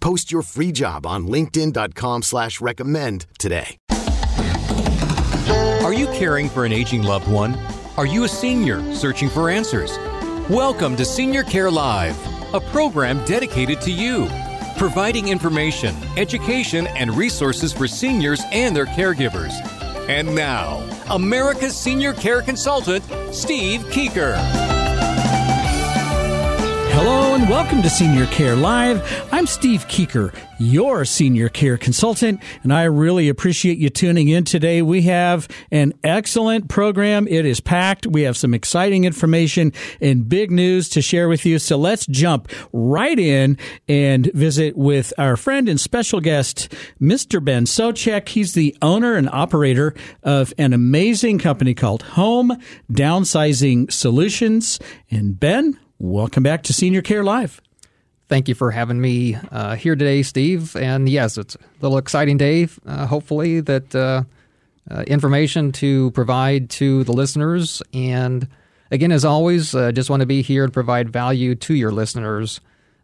Post your free job on linkedin.com slash recommend today. Are you caring for an aging loved one? Are you a senior searching for answers? Welcome to Senior Care Live, a program dedicated to you, providing information, education, and resources for seniors and their caregivers. And now, America's senior care consultant, Steve Keeker. Hello and welcome to Senior Care Live. I'm Steve Keeker, your senior care consultant, and I really appreciate you tuning in today. We have an excellent program. It is packed. We have some exciting information and big news to share with you. So let's jump right in and visit with our friend and special guest, Mr. Ben Socek. He's the owner and operator of an amazing company called Home Downsizing Solutions. And Ben, Welcome back to Senior Care Live. Thank you for having me uh, here today, Steve. And yes, it's a little exciting day. Uh, hopefully, that uh, uh information to provide to the listeners. And again, as always, uh, just want to be here and provide value to your listeners.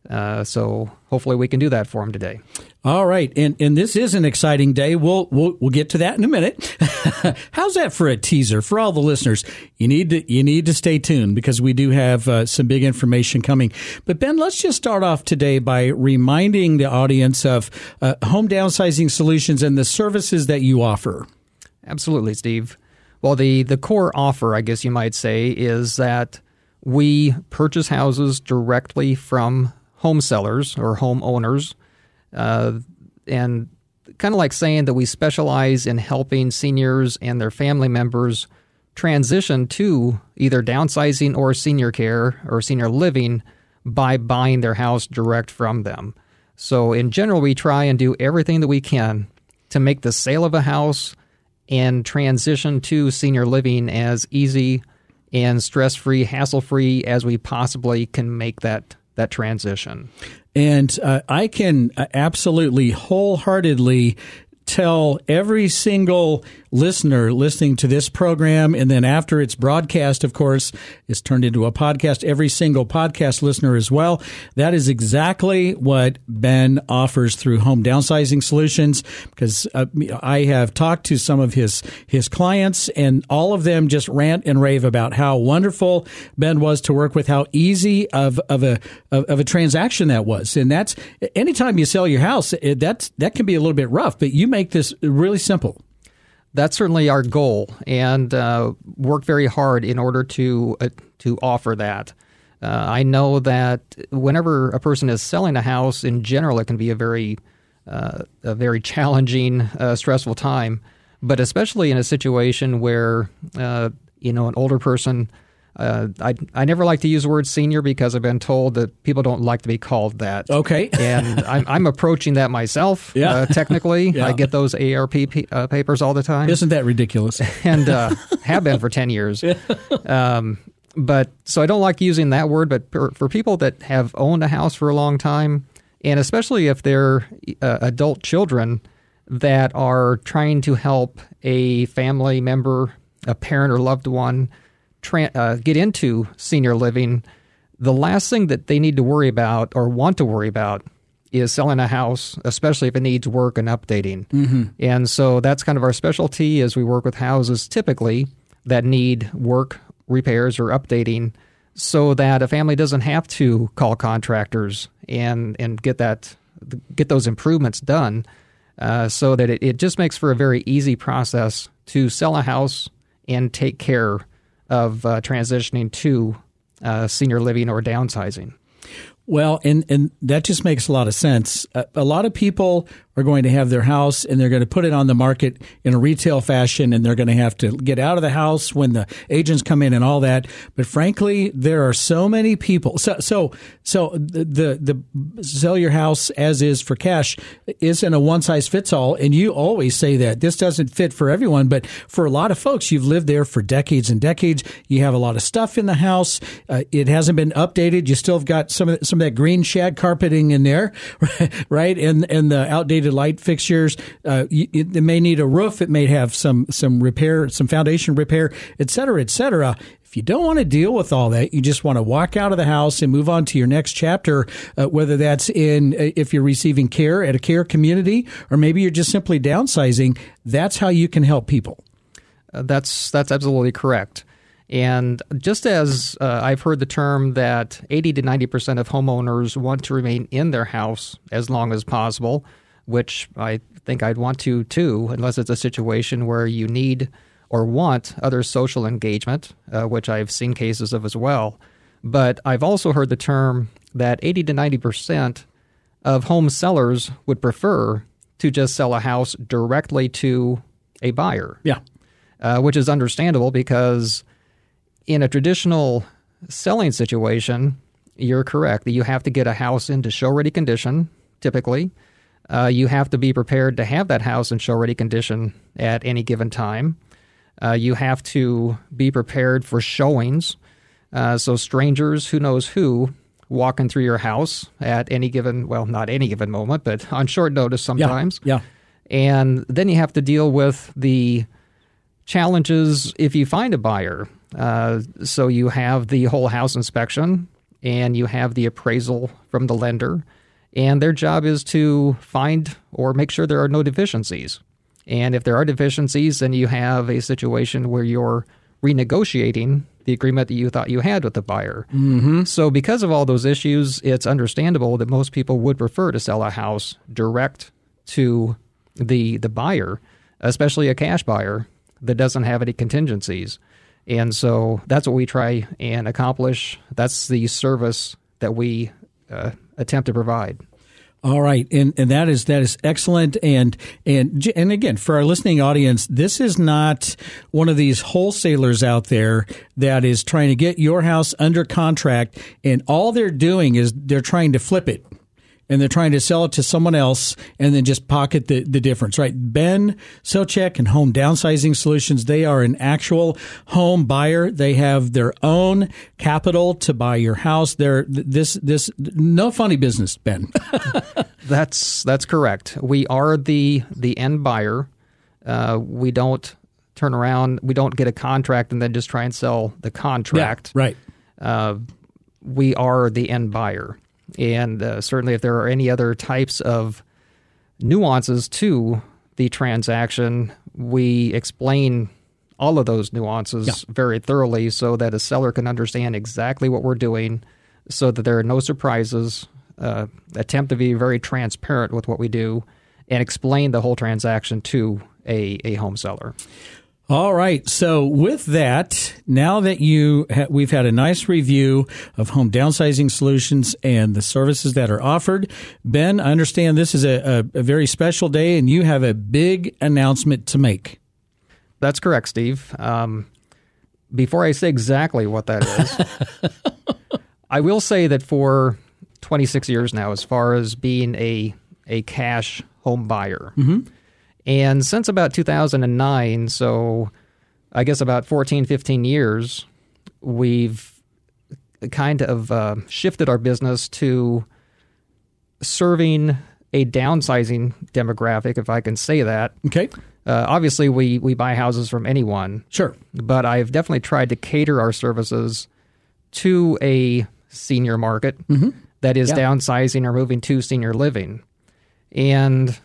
Uh, so hopefully we can do that for them today. All right, and and this is an exciting day. We'll we'll, we'll get to that in a minute. How's that for a teaser for all the listeners? You need to you need to stay tuned because we do have uh, some big information coming. But Ben, let's just start off today by reminding the audience of uh, home downsizing solutions and the services that you offer. Absolutely, Steve. Well, the the core offer, I guess you might say, is that we purchase houses directly from home sellers or home owners, uh, and kind of like saying that we specialize in helping seniors and their family members transition to either downsizing or senior care or senior living by buying their house direct from them. So, in general, we try and do everything that we can to make the sale of a house and transition to senior living as easy and stress free, hassle free as we possibly can make that that transition. And uh, I can uh, absolutely wholeheartedly tell every single listener listening to this program, and then after it's broadcast, of course, is turned into a podcast, every single podcast listener as well. That is exactly what Ben offers through Home Downsizing Solutions, because uh, I have talked to some of his his clients, and all of them just rant and rave about how wonderful Ben was to work with, how easy of of a of, of a transaction that was, and that's anytime you sell your house, that's that can be a little bit rough, but you make this really simple that's certainly our goal, and uh, work very hard in order to uh, to offer that. Uh, I know that whenever a person is selling a house, in general, it can be a very uh, a very challenging, uh, stressful time. But especially in a situation where uh, you know an older person uh, I I never like to use the word senior because I've been told that people don't like to be called that. Okay, and I'm I'm approaching that myself. Yeah. Uh, technically, yeah. I get those AARP p- uh, papers all the time. Isn't that ridiculous? and uh, have been for ten years. Yeah. Um, but so I don't like using that word. But for, for, people that have owned a house for a long time, and especially if they're uh, adult children that are trying to help a family member, a parent or loved one tra- uh, get into senior living, the last thing that they need to worry about or want to worry about is selling a house, especially if it needs work and updating. Mm-hmm. And so that's kind of our specialty as we work with houses typically that need work, repairs, or updating so that a family doesn't have to call contractors and, and get that get those improvements done. uh, so that it, it just makes for a very easy process to sell a house and take care of uh, transitioning to uh, senior living or downsizing. Well, and, and that just makes a lot of sense. A, a, lot of people are going to have their house and they're going to put it on the market in a retail fashion and they're going to have to get out of the house when the agents come in and all that. But frankly, there are so many people. So, so, so the, the, the sell your house as is for cash isn't a one size fits all. And you always say that this doesn't fit for everyone, but for a lot of folks, you've lived there for decades and decades. You have a lot of stuff in the house. Uh, it hasn't been updated. You still have got some of, some of that green shag carpeting in there, right? And, and the outdated light fixtures. Uh, it, may need a roof. It may have some some repair, some foundation repair, et cetera, et cetera. If you don't want to deal with all that, you just want to walk out of the house and move on to your next chapter, uh, whether that's in uh, if you're receiving care at a care community or maybe you're just simply downsizing. That's how you can help people. Uh, that's that's absolutely correct. And just as uh, I've heard the term that 80 to 90 percent of homeowners want to remain in their house as long as possible, which I think I'd want to too, unless it's a situation where you need or want other social engagement, uh, which I've seen cases of as well. But I've also heard the term that 80 to 90% of home sellers would prefer to just sell a house directly to a buyer. Yeah. Uh, which is understandable because in a traditional selling situation, you're correct. That you have to get a house into show ready condition, typically uh, you have to be prepared to have that house in show ready condition at any given time. Uh, you have to be prepared for showings. Uh, so, strangers, who knows who, walking through your house at any given, well, not any given moment, but on short notice sometimes. Yeah. yeah. And then you have to deal with the challenges if you find a buyer. Uh, so, you have the whole house inspection and you have the appraisal from the lender and their job is to find or make sure there are no deficiencies. And if there are deficiencies, then you have a situation where you're renegotiating the agreement that you thought you had with the buyer. Mm-hmm. So, because of all those issues, it's understandable that most people would prefer to sell a house direct to the the buyer, especially a cash buyer that doesn't have any contingencies. And so that's what we try and accomplish. That's the service that we uh, attempt to provide. All right, and and that is that is excellent, and and and again for our listening audience, this is not one of these wholesalers out there that is trying to get your house under contract, and all they're doing is they're trying to flip it and they're trying to sell it to someone else and then just pocket the, the difference, right? Ben Socek and Home Downsizing Solutions, they are an actual home buyer. They have their own capital to buy your house. They're this, this, no funny business, Ben. that's, that's correct. We are the, the end buyer. Uh, we don't turn around, we don't get a contract and then just try and sell the contract. Yeah, right. Uh, we are the end buyer. And uh, certainly, if there are any other types of nuances to the transaction, we explain all of those nuances yeah. very thoroughly so that a seller can understand exactly what we're doing so that there are no surprises. Uh, attempt to be very transparent with what we do and explain the whole transaction to a, a home seller. All right. So with that, now that you ha- we've had a nice review of home downsizing solutions and the services that are offered, Ben, I understand this is a, a, a very special day, and you have a big announcement to make. That's correct, Steve. Um, before I say exactly what that is, I will say that for 26 years now, as far as being a a cash home buyer. Mm-hmm and since about 2009, so I guess about 14, 15 years, we've kind of uh, shifted our business to serving a downsizing demographic, if I can say that. Okay. Uh, obviously, we, we buy houses from anyone. Sure. But I've definitely tried to cater our services to a senior market mm-hmm. that is yeah. downsizing or moving to senior living. And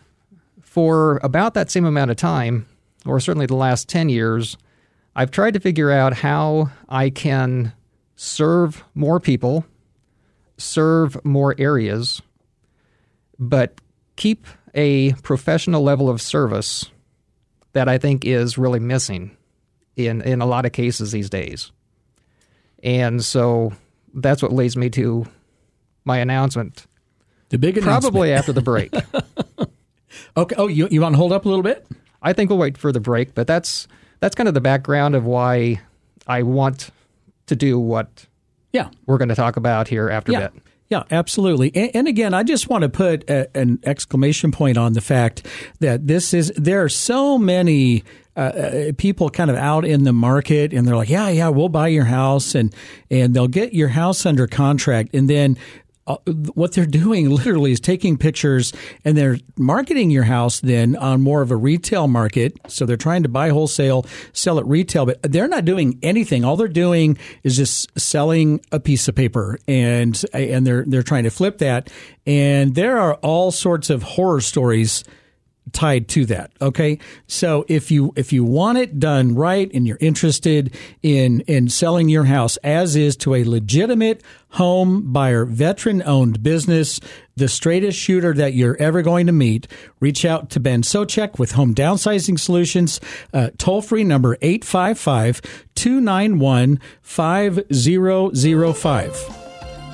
for about that same amount of time, or certainly the last 10 years, I've tried to figure out how I can serve more people, serve more areas, but keep a professional level of service that I think is really missing in in a lot of cases these days. And so that's what leads me to my announcement. The big announcement. Probably after the break. okay. Oh, you you want to hold up a little bit? I think we'll wait for the break, but that's that's kind of the background of why I want to do what Yeah. we're going to talk about here after Yeah. bit. Yeah, absolutely. And, and again, I just want to put a, an exclamation point on the fact that this is, there are so many uh, uh, people kind of out in the market and they're like, yeah, yeah, we'll buy your house and, and they'll get your house under contract. And then uh, what they're doing literally is taking pictures and they're marketing your house then on more of a retail market. So they're trying to buy wholesale, sell at retail, but they're not doing anything. All they're doing is just selling a piece of paper and and they're they're trying to flip that. And there are all sorts of horror stories tied to that. Okay. So if you, if you want it done right and you're interested in, in selling your house as is to a legitimate home buyer, veteran owned business, the straightest shooter that you're ever going to meet, reach out to Ben Sochek with Home Downsizing Solutions, uh, toll free number 855 291 5005.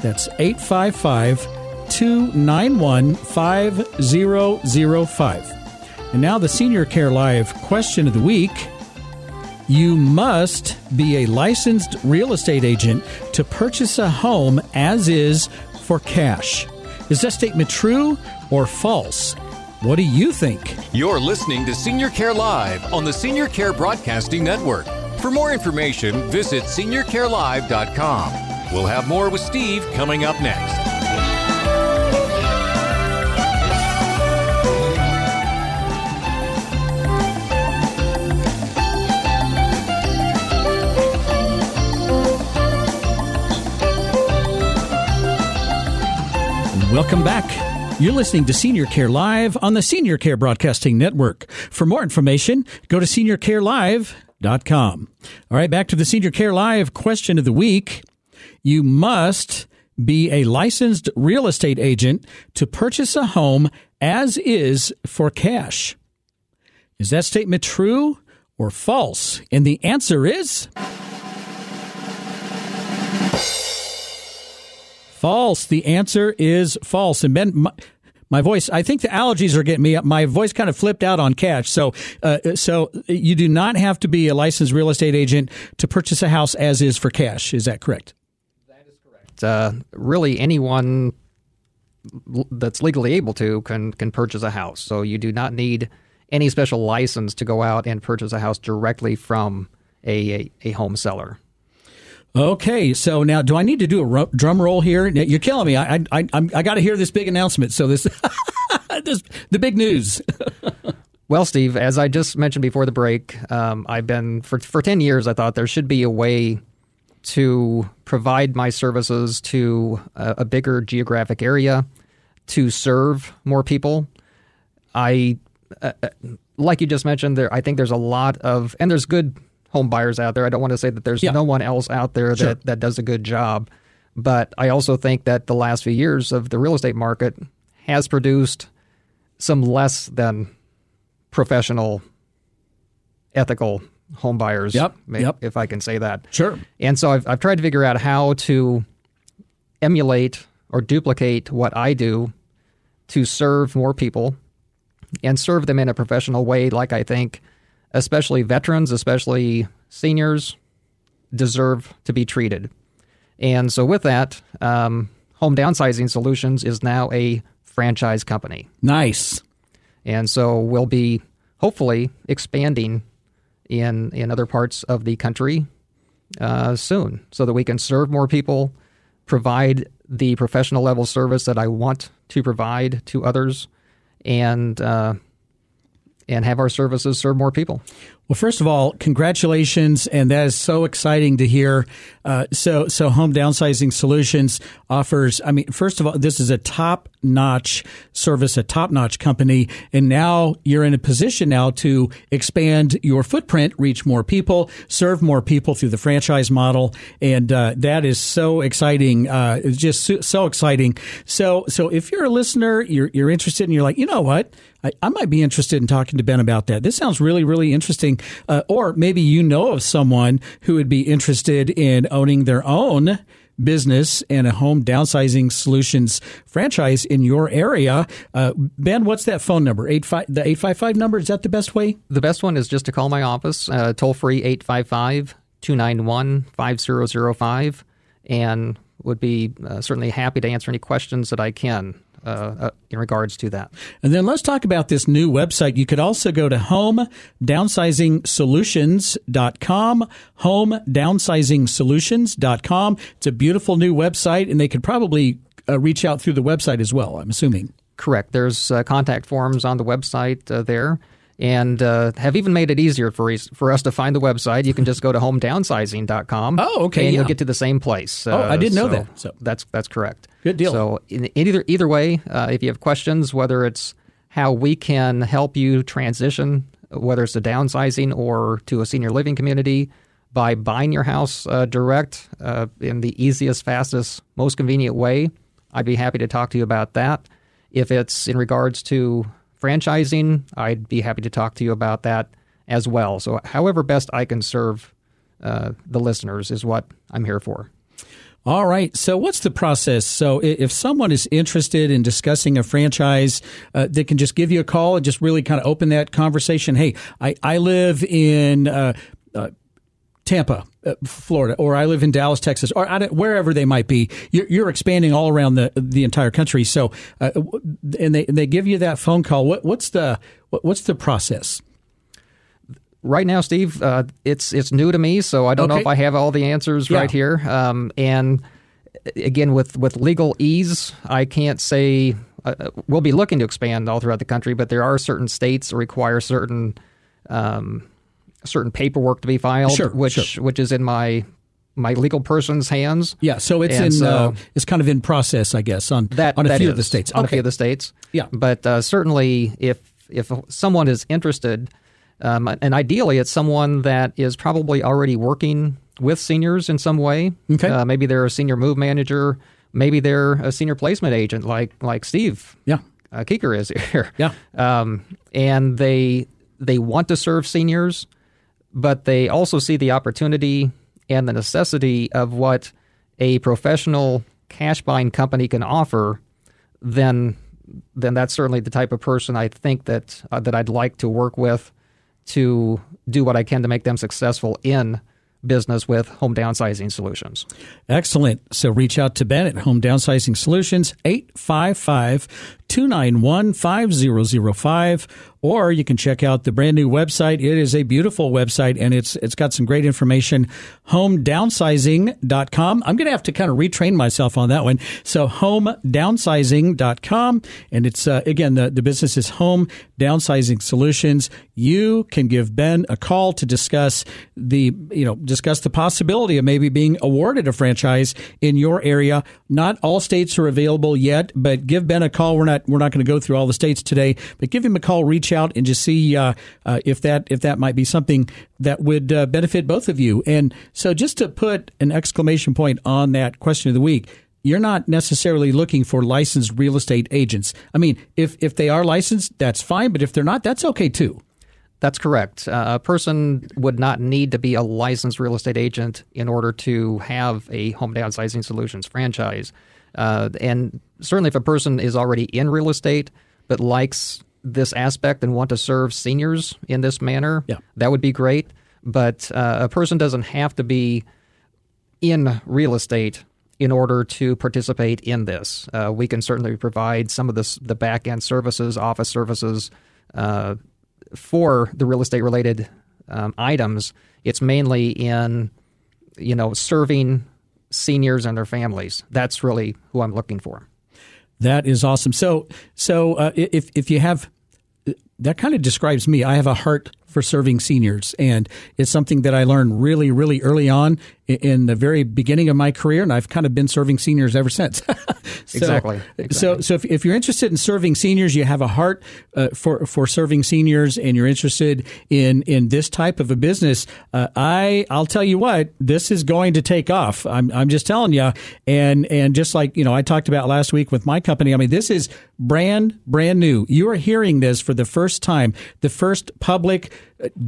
That's 855 291 5005. And now the Senior Care Live question of the week. You must be a licensed real estate agent to purchase a home as is for cash. Is that statement true or false? What do you think? You're listening to Senior Care Live on the Senior Care Broadcasting Network. For more information, visit seniorcarelive.com. We'll have more with Steve coming up next. Welcome back. You're listening to Senior Care Live on the Senior Care Broadcasting Network. For more information, go to seniorcarelive.com. All right, back to the Senior Care Live question of the week. You must be a licensed real estate agent to purchase a home as is for cash. Is that statement true or false? And the answer is false. The answer is false. And Ben, my, my voice, I think the allergies are getting me up. My voice kind of flipped out on catch. So, uh, so you do not have to be a licensed real estate agent to purchase a house as is for cash. Is that correct? That is correct. Uh, really, anyone that's legally able to can can purchase a house. So you do not need any special license to go out and purchase a house directly from a, a, a home seller. Okay, so now do I need to do a ru- drum roll here? You're killing me. I I I, I got to hear this big announcement. So this, this the big news. Well, Steve, as I just mentioned before the break, um, I've been for for ten years. I thought there should be a way to provide my services to a, a bigger geographic area to serve more people. I, uh, uh, like you just mentioned, there. I think there's a lot of and there's good home buyers out there. I don't want to say that there's Yeah. no one else out there Sure. that that does a good job, but I also think that the last few years of the real estate market has produced some less than professional, ethical home buyers. Yep, ma- yep. If I can say that. Sure. And so I've, I've tried to figure out how to emulate or duplicate what I do to serve more people and serve them in a professional way, like I think, especially veterans, especially seniors, deserve to be treated. And so, with that, um, Home Downsizing Solutions is now a franchise company. Nice. And so we'll be hopefully expanding in in other parts of the country uh, soon, so that we can serve more people, provide the professional level service that I want to provide to others, and uh, and have our services serve more people. Well, first of all, congratulations, and that is so exciting to hear. Uh, so, so Home Downsizing Solutions offers. I mean, first of all, this is a top notch service, a top notch company, and now you're in a position now to expand your footprint, reach more people, serve more people through the franchise model, and uh, that is so exciting. Uh, it's just so, so exciting. So, so if you're a listener, you're you're interested, and you're like, you know what? I, I, might be interested in talking to Ben about that. This sounds really, really interesting. Uh, or maybe you know of someone who would be interested in owning their own business and a home downsizing solutions franchise in your area. Uh, ben, what's that phone number? Eight five the eight five five number. Is that the best way? The best one is just to call my office, uh, toll free 855 291 5005, and would be uh, certainly happy to answer any questions that I can. Uh, uh, in regards to that. And then let's talk about this new website. You could also go to homedownsizing.solutions.com, homedownsizing.solutions.com. It's a beautiful new website, and they could probably uh, reach out through the website as well, I'm assuming. Correct. There's uh, contact forms on the website uh, there and uh, have even made it easier for for us to find the website. You can just go to homedownsizing.com. Oh, okay. And yeah. you'll get to the same place. oh, I didn't know that. So that's that's correct. Good deal. So in, in either either way, uh, if you have questions, whether it's how we can help you transition, whether it's to downsizing or to a senior living community, by buying your house uh, direct uh, in the easiest, fastest, most convenient way, I'd be happy to talk to you about that. If it's in regards to franchising, I'd be happy to talk to you about that as well. So, however best I can serve uh, the listeners is what I'm here for. All right. So, what's the process? So, if someone is interested in discussing a franchise, uh, they can just give you a call and just really kind of open that conversation. Hey, I, I live in uh, uh, Tampa, Florida, or I live in Dallas, Texas, or wherever they might be. You're, you're, expanding all around the the entire country. So, uh, and they and they give you that phone call. What, what's the what, what's the process? Right now, Steve, uh, it's it's new to me, so I don't okay. know if I have all the answers yeah. right here. Um, and again, with with legalese, I can't say uh, we'll be looking to expand all throughout the country, but there are certain states that require certain um, certain paperwork to be filed, sure, which sure. which is in my my legal person's hands. Yeah, so it's and in so, uh, it's kind of in process, I guess, on that on a that few is, of the states. On okay. a few of the states. Yeah, but uh, certainly if if someone is interested, um, and ideally it's someone that is probably already working with seniors in some way. Okay, uh, maybe they're a senior move manager. Maybe they're a senior placement agent, like like Steve. Yeah, uh, Keeker is here. Yeah, um, and they they want to serve seniors but they also see the opportunity and the necessity of what a professional cash buying company can offer, then then that's certainly the type of person I think that uh, that I'd like to work with to do what I can to make them successful in business with home downsizing solutions. Excellent. So reach out to Ben at Home Downsizing Solutions, 855 291 5005 or you can check out the brand new website. It is a beautiful website and it's it's got some great information. Homedownsizing.com. I'm going to have to kind of retrain myself on that one. So homedownsizing.com and it's uh, again the the business is Home Downsizing Solutions. You can give Ben a call to discuss the you know discuss the possibility of maybe being awarded a franchise in your area. Not all states are available yet, but give Ben a call. We're not we're not going to go through all the states today, but give him a call. Reach out and just see uh, uh, if that if that might be something that would uh, benefit both of you. And so, just to put an exclamation point on that question of the week, you're not necessarily looking for licensed real estate agents. I mean, if if they are licensed, that's fine, but if they're not, that's okay too. That's correct. Uh, a person would not need to be a licensed real estate agent in order to have a home downsizing solutions franchise. Uh, and certainly, if a person is already in real estate but likes this aspect and want to serve seniors in this manner, yeah. that would be great. But uh, a person doesn't have to be in real estate in order to participate in this. Uh, we can certainly provide some of this, the back end services, office services uh, for the real estate related um, items. It's mainly in, you know, serving seniors and their families. That's really who I'm looking for. That is awesome. So, so uh, if if you have that kind of describes me. I have a heart for serving seniors, and it's something that I learned really, really early on in the very beginning of my career, and I've kind of been serving seniors ever since. so, exactly, exactly, So, so if, if, you're interested in serving seniors, you have a heart uh, for for serving seniors, and you're interested in in this type of a business, uh, I I'll tell you what, this is going to take off. I'm I'm just telling you, and and just like you know, I talked about last week with my company. I mean, this is brand brand new. You are hearing this for the first time, the first public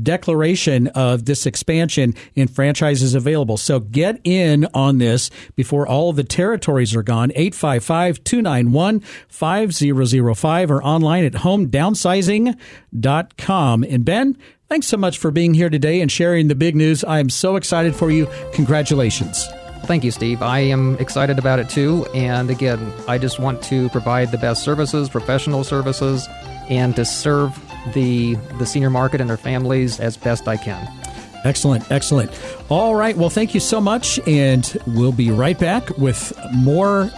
declaration of this expansion in franchises available. So get in on this before all of the territories are gone. 855-291-5005 or online at homedownsizing.com. And Ben, thanks so much for being here today and sharing the big news. I am so excited for you. Congratulations. Thank you, Steve. I am excited about it too. And again, I just want to provide the best services, professional services, and to serve the the senior market and their families as best I can. Excellent, excellent. All right, well, thank you so much, and we'll be right back with more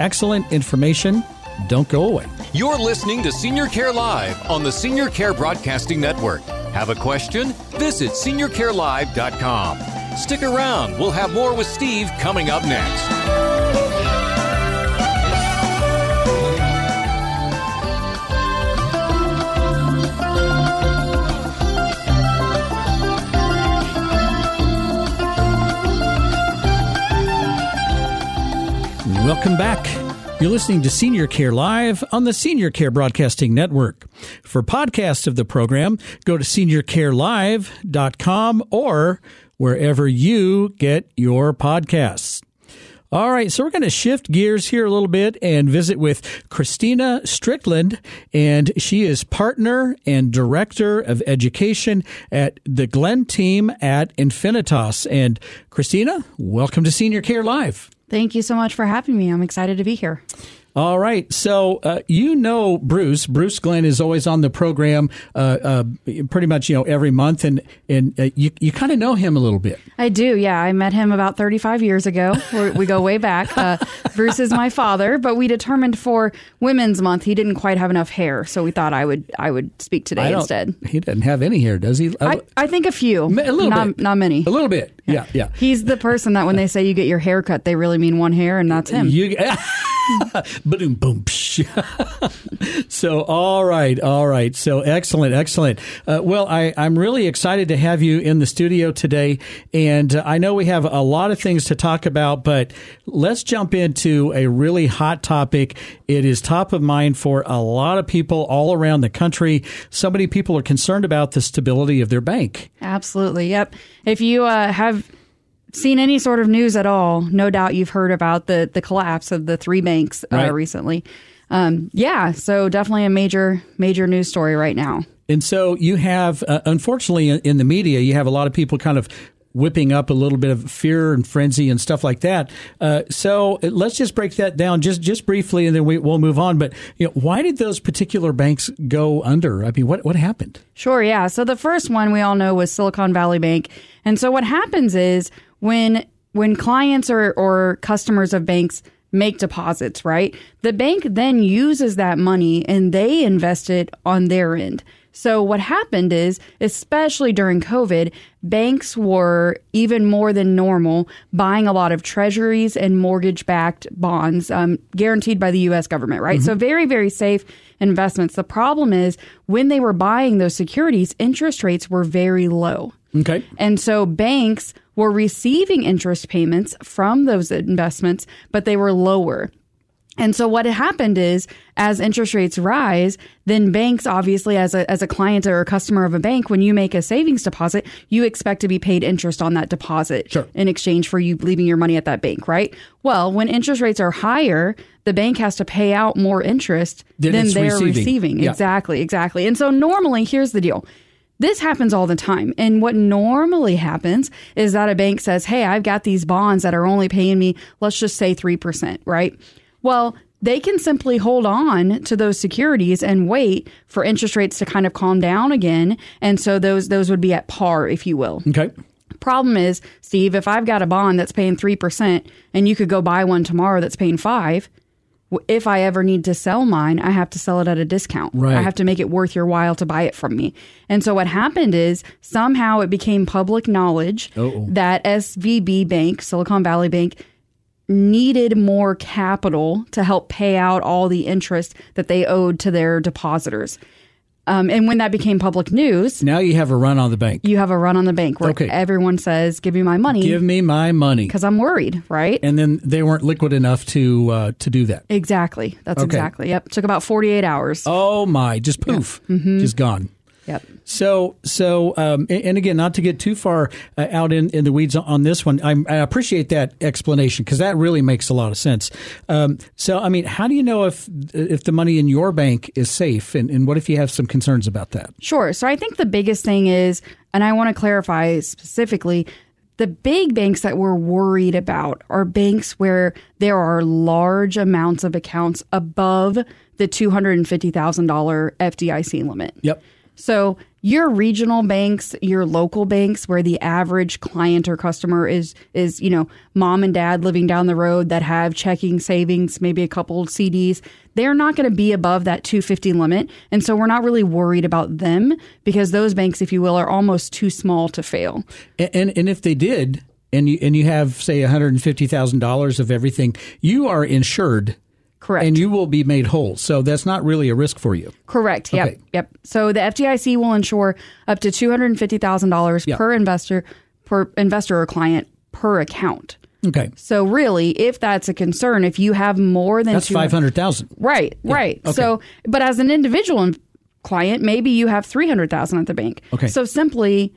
excellent information. Don't go away. You're listening to Senior Care Live on the Senior Care Broadcasting Network. Have a question? Visit seniorcarelive.com. Stick around, we'll have more with Steve coming up next. Welcome back. You're listening to Senior Care Live on the Senior Care Broadcasting Network. For podcasts of the program, go to seniorcarelive.com or wherever you get your podcasts. All right, so we're going to shift gears here a little bit and visit with Christina Strickland, and she is partner and director of education at the Glenn team at Infinitas. And Christina, welcome to Senior Care Live. Thank you so much for having me. I'm excited to be here. All right. So, uh, you know Bruce. Bruce Glenn is always on the program uh, uh, pretty much, you know, every month. And, and uh, you, you kind of know him a little bit. I do. Yeah. I met him about 35 years ago. We're, we go way back. Uh, Bruce is my father, but we determined for Women's Month he didn't quite have enough hair. So we thought I would I would speak today instead. He doesn't have any hair, does he? I, I think a few. A little not, bit. Not many. A little bit. Yeah. Yeah. He's the person that when they say you get your hair cut, they really mean one hair, and that's him. You, boom, boom. so, all right, all right. So, excellent, excellent. Uh, well, I, I'm really excited to have you in the studio today, and uh, I know we have a lot of things to talk about, but let's jump into a really hot topic. It is top of mind for a lot of people all around the country. So many people are concerned about the stability of their bank. Absolutely. Yep. If you uh, have seen any sort of news at all, no doubt you've heard about the the collapse of the three banks uh, Right. recently. Um, yeah, so definitely a major major news story right now. And so you have, uh, unfortunately, in the media, you have a lot of people kind of whipping up a little bit of fear and frenzy and stuff like that. Uh, so let's just break that down just just briefly, and then we, we'll move on. But you know, why did those particular banks go under? I mean, what what happened? Sure, yeah. So the first one we all know was Silicon Valley Bank. And so what happens is when when clients or, or customers of banks make deposits, right? The bank then uses that money and they invest it on their end. So what happened is, especially during COVID, banks were even more than normal buying a lot of treasuries and mortgage-backed bonds um, guaranteed by the U.S. government, right? So very, very safe investments. The problem is when they were buying those securities, interest rates were very low. Okay, And so banks were receiving interest payments from those investments, but they were lower. And so what happened is as interest rates rise, then banks obviously as a as a client or a customer of a bank, when you make a savings deposit, you expect to be paid interest on that deposit Sure. in exchange for you leaving your money at that bank, right? Well, when interest rates are higher, the bank has to pay out more interest Than than they're receiving. receiving. Yeah. Exactly, exactly. And so normally, here's the deal. This happens all the time. And what normally happens is that a bank says, Hey, I've got these bonds that are only paying me, let's just say 3%, right? Well, they can simply hold on to those securities and wait for interest rates to kind of calm down again. And so those, those would be at par, if you will. okay, Problem is, Steve, if I've got a bond that's paying 3% and you could go buy one tomorrow that's paying 5, w- if I ever need to sell mine, I have to sell it at a discount. Right. I have to make it worth your while to buy it from me. And so what happened is somehow it became public knowledge Uh-oh. that SVB Bank, Silicon Valley Bank, needed more capital to help pay out all the interest that they owed to their depositors. Um, and when that became public news, Now you have a run on the bank. you have a run on the bank where Okay. everyone says, "Give me my money," Give me my money. because I'm worried, right? And then they weren't liquid enough to uh, to do that. exactly. That's Okay. exactly. Yep. Took about 48 hours. Oh my! Just poof, just gone. Yep. So, so, um, and again, not to get too far uh, out in, in the weeds on this one, I'm, I appreciate that explanation because that really makes a lot of sense. Um, so, I mean, how do you know if if the money in your bank is safe, and, and what if you have some concerns about that? Sure. So I think the biggest thing is, and I want to clarify specifically, the big banks that we're worried about are banks where there are large amounts of accounts above the $250,000 FDIC limit. Yep. So your regional banks, your local banks, where the average client or customer is is you know mom and dad living down the road that have checking, savings, maybe a couple CDs, they're not going to be above that 250 limit, and so we're not really worried about them because those banks, if you will, are almost too small to fail. And and, and if they did, and you and you have say one hundred and fifty thousand dollars of everything, you are insured. Correct. And you will be made whole. So that's not really a risk for you. Correct. Yep. Okay. Yep. So the FDIC will insure up to two hundred fifty thousand dollars Yeah. per investor per investor or client per account. Okay. So really, if that's a concern, if you have more than That's 200 five hundred thousand. right, right. okay. So, but as an individual client, maybe you have three hundred thousand at the bank. Okay. So simply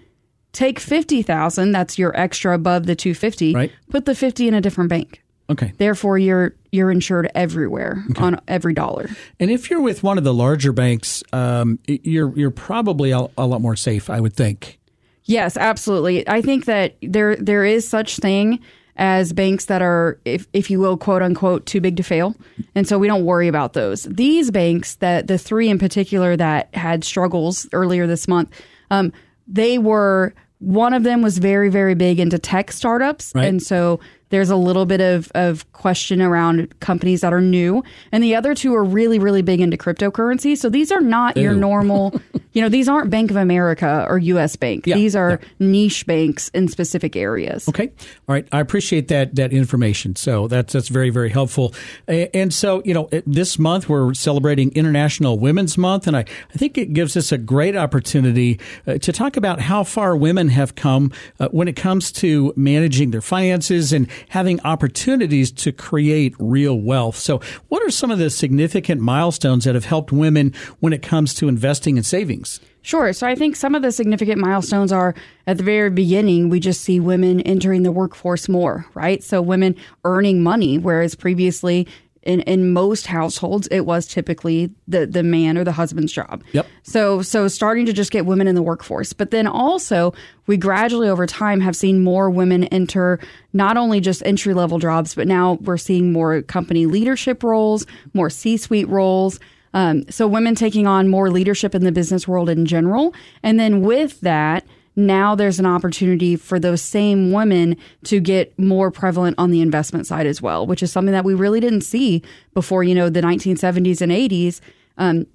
take fifty thousand. That's your extra above the two fifty. Right. Put the fifty in a different bank. Okay. Therefore, you're you're insured everywhere on every dollar. And if you're with one of the larger banks, um, you're you're probably a, a lot more safe, I would think. Yes, absolutely. I think that there there is such thing as banks that are, if if you will, quote unquote, too big to fail, and so we don't worry about those. These banks, that the three in particular that had struggles earlier this month, um, they were one of them was very very big into tech startups, Right. and so there's a little bit of, of question around companies that are new. And the other two are really, really big into cryptocurrency. So these are not your normal, you know, these aren't Bank of America or US Bank. Yeah, these are yeah. niche banks in specific areas. Okay. All right. I appreciate that that information. So that's that's very very helpful. And so you know, this month we're celebrating International Women's Month, and I, I think it gives us a great opportunity uh, to talk about how far women have come uh, when it comes to managing their finances and having opportunities to create real wealth. So, what are some of the significant milestones that have helped women when it comes to investing and savings? Sure. So I think some of the significant milestones are at the very beginning, we just see women entering the workforce more, right? So women earning money, whereas previously in, in most households, it was typically the, the man or the husband's job. Yep. So so starting to just get women in the workforce, but then also we gradually over time have seen more women enter not only just entry level jobs, but now we're seeing more company leadership roles, more C suite roles. Um, so women taking on more leadership in the business world in general, and then with that. Now there's an opportunity for those same women to get more prevalent on the investment side as well, which is something that we really didn't see before, you know, the 1970s and 80s. Um,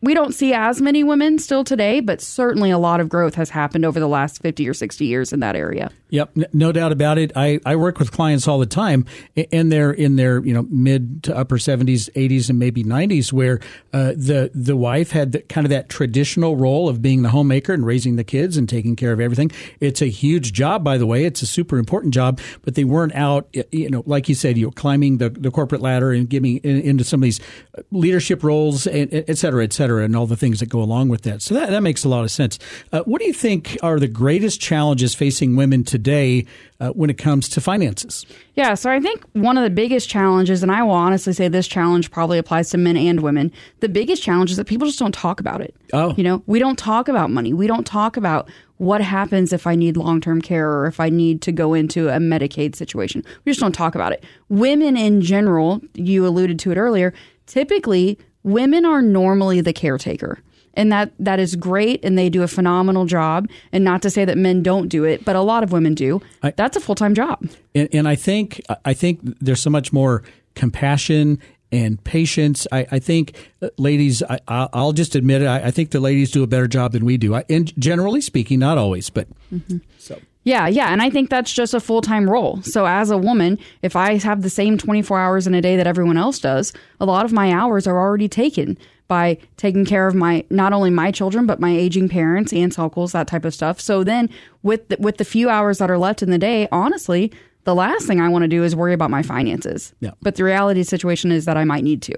we don't see as many women still today, but certainly a lot of growth has happened over the last 50 or 60 years in that area. Yep, no doubt about it. I, I work with clients all the time, and they're in their you know mid to upper seventies, eighties, and maybe nineties, where uh, the the wife had the, kind of that traditional role of being the homemaker and raising the kids and taking care of everything. It's a huge job, by the way. It's a super important job, but they weren't out, you know, like you said, you know, climbing the, the corporate ladder and getting in, into some of these leadership roles, and et cetera, et cetera, and all the things that go along with that. So that that makes a lot of sense. Uh, what do you think are the greatest challenges facing women today uh, when it comes to finances? Yeah, so I think one of the biggest challenges, and I will honestly say this challenge probably applies to men and women. The biggest challenge is that people just don't talk about it. Oh. You know, we don't talk about money. We don't talk about what happens if I need long term care or if I need to go into a Medicaid situation. We just don't talk about it. Women in general, you alluded to it earlier, typically women are normally the caretaker. And that, that is great, and they do a phenomenal job. And not to say that men don't do it, but a lot of women do. That's a full time job. And, and I think I think there's so much more compassion and patience. I, I think, uh, ladies, I, I- I'll just admit it. I, I think the ladies do a better job than we do. I, and generally speaking, not always, but so. Yeah, yeah. And I think that's just a full time role. So, as a woman, if I have the same 24 hours in a day that everyone else does, a lot of my hours are already taken by taking care of my not only my children but my aging parents, aunts, uncles, that type of stuff. So then, with the, with the few hours that are left in the day, honestly, the last thing I want to do is worry about my finances. Yeah. But the reality situation is that I might need to.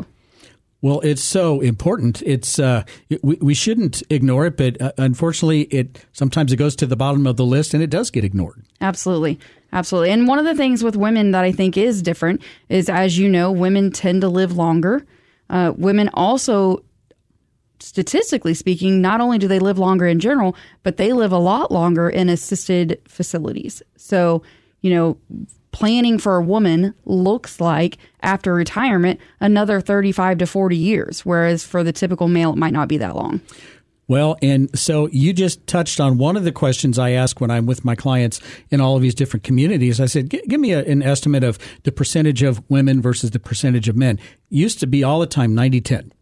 Well, it's so important. It's uh, we, we shouldn't ignore it, but uh, unfortunately, it sometimes it goes to the bottom of the list and it does get ignored. Absolutely. Absolutely. And one of the things with women that I think is different is, as you know, women tend to live longer. Uh, women also, statistically speaking, not only do they live longer in general, but they live a lot longer in assisted facilities. So, you know, planning for a woman looks like after retirement another 35 to 40 years, whereas for the typical male, it might not be that long. Well, and so you just touched on one of the questions I ask when I'm with my clients in all of these different communities. I said, give me a, an estimate of the percentage of women versus the percentage of men. Used to be all the time 90 10.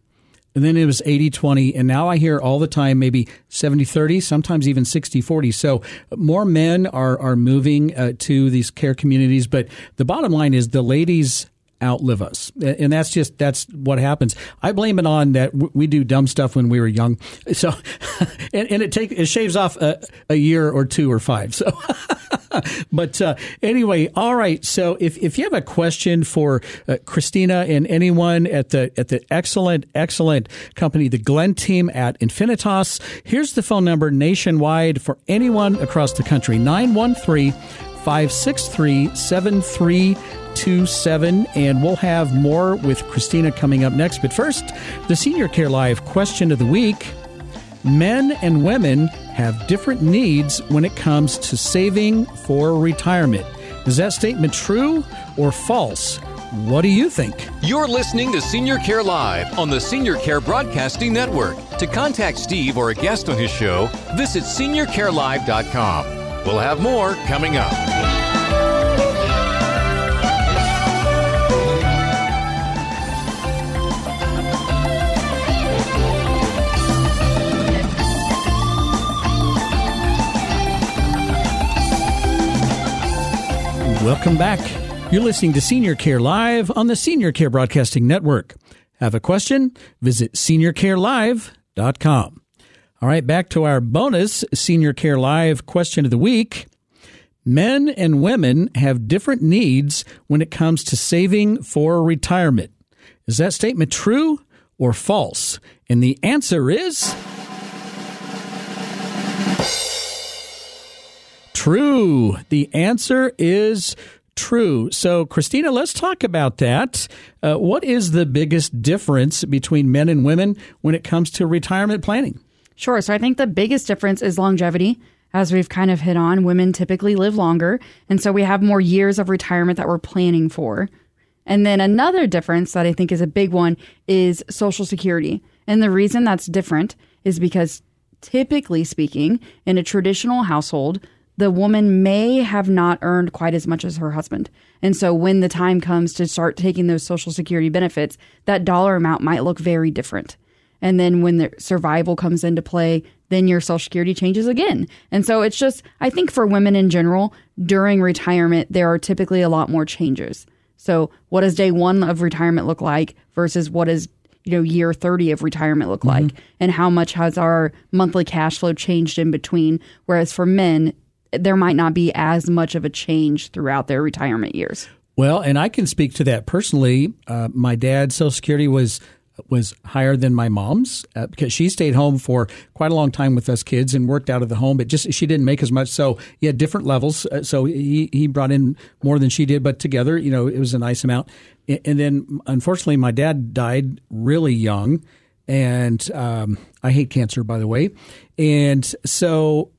And then it was 80 20. And now I hear all the time maybe 70 30, sometimes even 60 40. So more men are, are moving uh, to these care communities. But the bottom line is the ladies outlive us. And that's just, that's what happens. I blame it on that we do dumb stuff when we were young. So, and, and it take, it shaves off a, a year or two or five. So, but uh, anyway, all right. So if, if you have a question for uh, Christina and anyone at the at the excellent excellent company, the Glenn team at Infinitas, here's the phone number nationwide for anyone across the country 913 563 7327. And we'll have more with Christina coming up next. But first, the Senior Care Live question of the week men and women have different needs when it comes to saving for retirement. Is that statement true or false? What do you think? You're listening to Senior Care Live on the Senior Care Broadcasting Network. To contact Steve or a guest on his show, visit seniorcarelive.com. We'll have more coming up. Welcome back. You're listening to Senior Care Live on the Senior Care Broadcasting Network. Have a question? Visit seniorcarelive.com. All right, back to our bonus Senior Care Live question of the week. Men and women have different needs when it comes to saving for retirement. Is that statement true or false? And the answer is true. The answer is true. So, Christina, let's talk about that. Uh, what is the biggest difference between men and women when it comes to retirement planning? Sure. So I think the biggest difference is longevity. As we've kind of hit on, women typically live longer. And so we have more years of retirement that we're planning for. And then another difference that I think is a big one is Social Security. And the reason that's different is because typically speaking, in a traditional household, the woman may have not earned quite as much as her husband. And so when the time comes to start taking those Social Security benefits, that dollar amount might look very different. And then when the survival comes into play, then your social security changes again. And so it's just, I think for women in general, during retirement, there are typically a lot more changes. So what does day one of retirement look like versus what is, you know, year 30 of retirement look mm-hmm. like? And how much has our monthly cash flow changed in between? Whereas for men, there might not be as much of a change throughout their retirement years. Well, and I can speak to that personally. Uh, my dad's Social Security was was higher than my mom's uh, because she stayed home for quite a long time with us kids and worked out of the home. But just she didn't make as much, so he had different levels. Uh, so he he brought in more than she did, but together, you know, it was a nice amount. And, then, unfortunately, my dad died really young, and um, I hate cancer, by the way. And so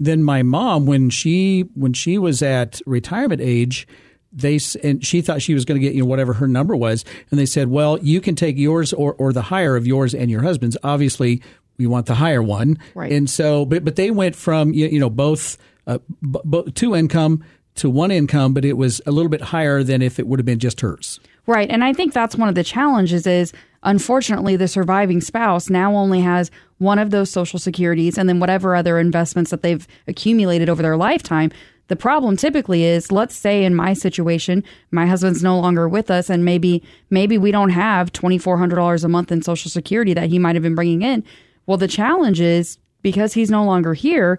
then my mom, when she when she was at retirement age, they and she thought she was going to get you know whatever her number was, and they said, well, you can take yours or or the higher of yours and your husband's. Obviously, we want the higher one, Right. And so, but but they went from you, you know both uh, b- b- two income to one income, but it was a little bit higher than if it would have been just hers. Right. And I think that's one of the challenges is unfortunately the surviving spouse now only has one of those social securities and then whatever other investments that they've accumulated over their lifetime. The problem typically is let's say in my situation, my husband's no longer with us and maybe maybe we don't have $2400 a month in social security that he might have been bringing in. Well, the challenge is because he's no longer here,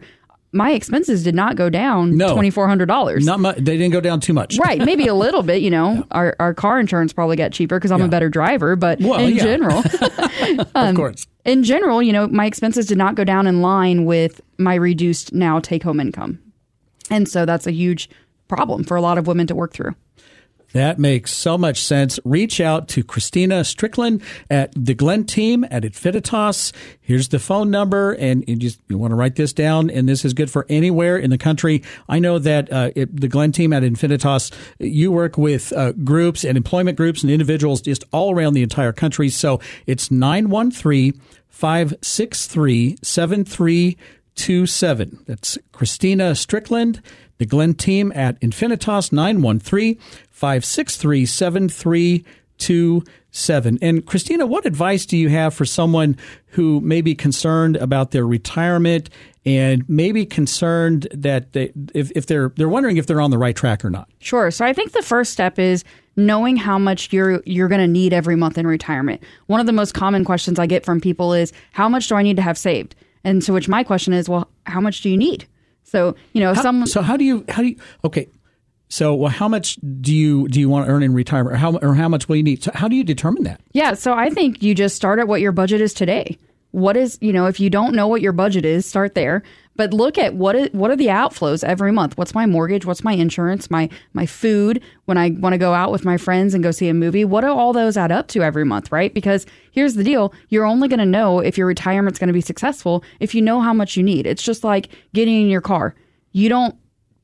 my expenses did not go down No. twenty four hundred dollars. Not much. They didn't go down too much. Right, maybe a little bit. You know, our our car insurance probably got cheaper because I'm Yeah. a better driver. But Well, in yeah. general, of um, course. in general, you know, my expenses did not go down in line with my reduced now take home income, and so that's a huge problem for a lot of women to work through. That makes so much sense. Reach out to Christina Strickland at the Glenn team at Infinitas. Here's the phone number, and you just you want to write this down. And this is good for anywhere in the country. I know that uh, it, the Glenn team at Infinitas, you work with uh, groups and employment groups and individuals just all around the entire country. So it's 913 563 7327. That's Christina Strickland, the Glenn team at Infinitas 913 563 7327. And Christina, what advice do you have for someone who may be concerned about their retirement and maybe concerned that they, if, if they're they're wondering if they're on the right track or not? Sure. So I think the first step is knowing how much you're you're going to need every month in retirement. One of the most common questions I get from people is how much do I need to have saved? And so which my question is, well, how much do you need? So, you know, How- someone so how do you how do you okay? So well, how much do you do you want to earn in retirement, or how or how much will you need? So how do you determine that? Yeah, so I think you just start at what your budget is today. What is, you know, if you don't know what your budget is, start there. But look at what is, what are the outflows every month? What's my mortgage? What's my insurance? My my food when I want to go out with my friends and go see a movie? What do all those add up to every month, right? Because here's the deal, you're only going to know if your retirement's going to be successful if you know how much you need. It's just like getting in your car. You don't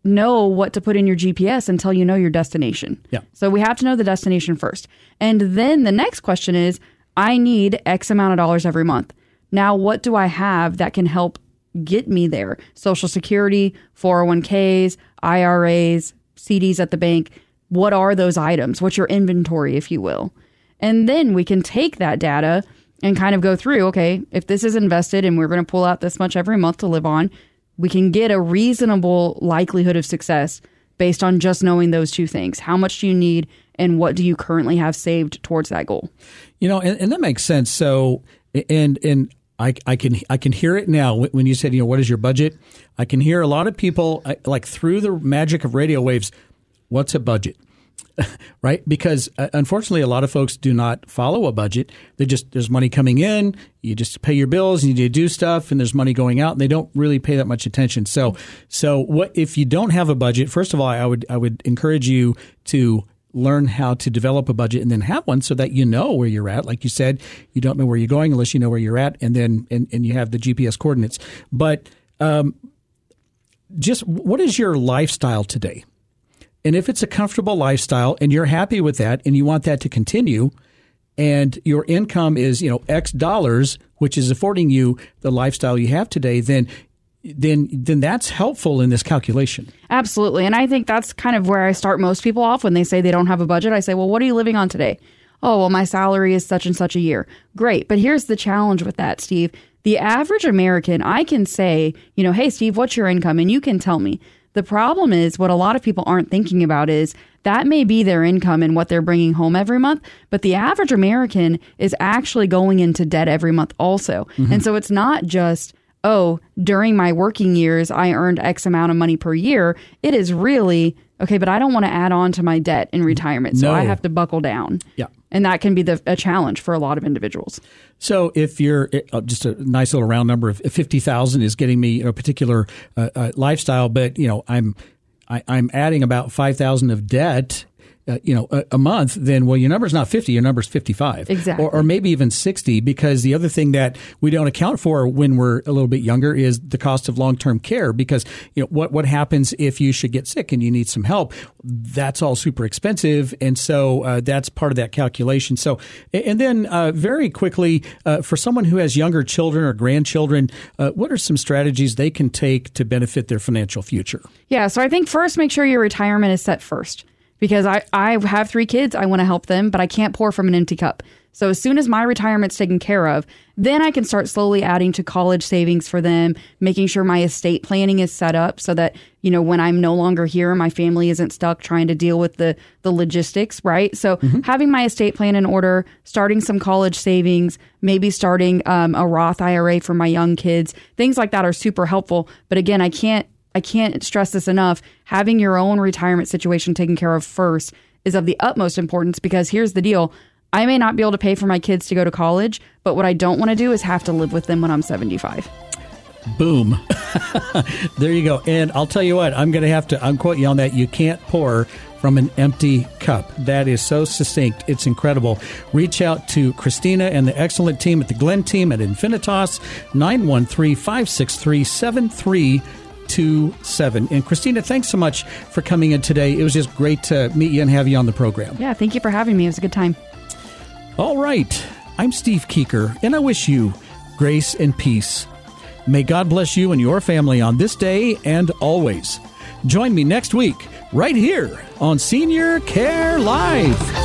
know what to put in your GPS until you know your destination. Yeah. So we have to know the destination first. And then the next question is I need X amount of dollars every month. Now, what do I have that can help get me there? Social Security, 401ks, IRAs, CDs at the bank. What are those items? What's your inventory, if you will? And then we can take that data and kind of go through okay, if this is invested and we're going to pull out this much every month to live on, we can get a reasonable likelihood of success based on just knowing those two things. How much do you need and what do you currently have saved towards that goal? You know, and, and that makes sense. So, and and I, I can I can hear it now when you said, you know, what is your budget? I can hear a lot of people like through the magic of radio waves. What's a budget? right? Because uh, unfortunately, a lot of folks do not follow a budget. They just there's money coming in, you just pay your bills, and you do stuff, and there's money going out, and they don't really pay that much attention. So, so what if you don't have a budget? First of all, I would I would encourage you to learn how to develop a budget and then have one so that you know where you're at. Like you said, you don't know where you're going unless you know where you're at, and then and, and you have the GPS coordinates. But um, just what is your lifestyle today? And if it's a comfortable lifestyle and you're happy with that and you want that to continue, and your income is you know X dollars, which is affording you the lifestyle you have today, then then then that's helpful in this calculation. Absolutely. And I think that's kind of where I start most people off when they say they don't have a budget. I say, well, what are you living on today? Oh, well, my salary is such and such a year. Great. But here's the challenge with that, Steve. The average American, I can say, you know, hey, Steve, what's your income? And you can tell me. The problem is what a lot of people aren't thinking about is that may be their income and what they're bringing home every month, but the average American is actually going into debt every month also. Mm-hmm. And so it's not just oh, during my working years, I earned X amount of money per year. It is really, okay, but I don't want to add on to my debt in retirement. So No. I have to buckle down. Yeah. And that can be the, a challenge for a lot of individuals. So if you're uh, just a nice little round number of fifty thousand is getting me a particular uh, uh, lifestyle, but you know I'm I, I'm adding about five thousand of debt. Uh, you know, a, a month, then well, your number's not fifty, your number's fifty-five, Exactly. or, or maybe even sixty. Because the other thing that we don't account for when we're a little bit younger is the cost of long-term care. Because you know what what happens if you should get sick and you need some help? That's all super expensive, and so uh, that's part of that calculation. So, and then uh, very quickly, uh, for someone who has younger children or grandchildren, uh, what are some strategies they can take to benefit their financial future? Yeah. So I think first, make sure your retirement is set first. Because I, I have three kids. I want to help them, but I can't pour from an empty cup. So as soon as my retirement's taken care of, then I can start slowly adding to college savings for them, making sure my estate planning is set up so that, you know, when I'm no longer here, my family isn't stuck trying to deal with the the logistics, right? So having my estate plan in order, starting some college savings, maybe starting um, a Roth IRA for my young kids, things like that are super helpful. But again, I can't I can't stress this enough. Having your own retirement situation taken care of first is of the utmost importance because here's the deal. I may not be able to pay for my kids to go to college, but what I don't want to do is have to live with them when I'm 75. Boom. there you go. And I'll tell you what, I'm going to have to unquote you on that. You can't pour from an empty cup. That is so succinct. It's incredible. Reach out to Christina and the excellent team at the Glenn team at Infinitas 913 563 7327. And Christina, thanks so much for coming in today. It was just great to meet you and have you on the program. Yeah, thank you for having me. It was a good time. All right. I'm Steve Keeker, and I wish you grace and peace. May God bless you and your family on this day and always. Join me next week, right here on Senior Care Live.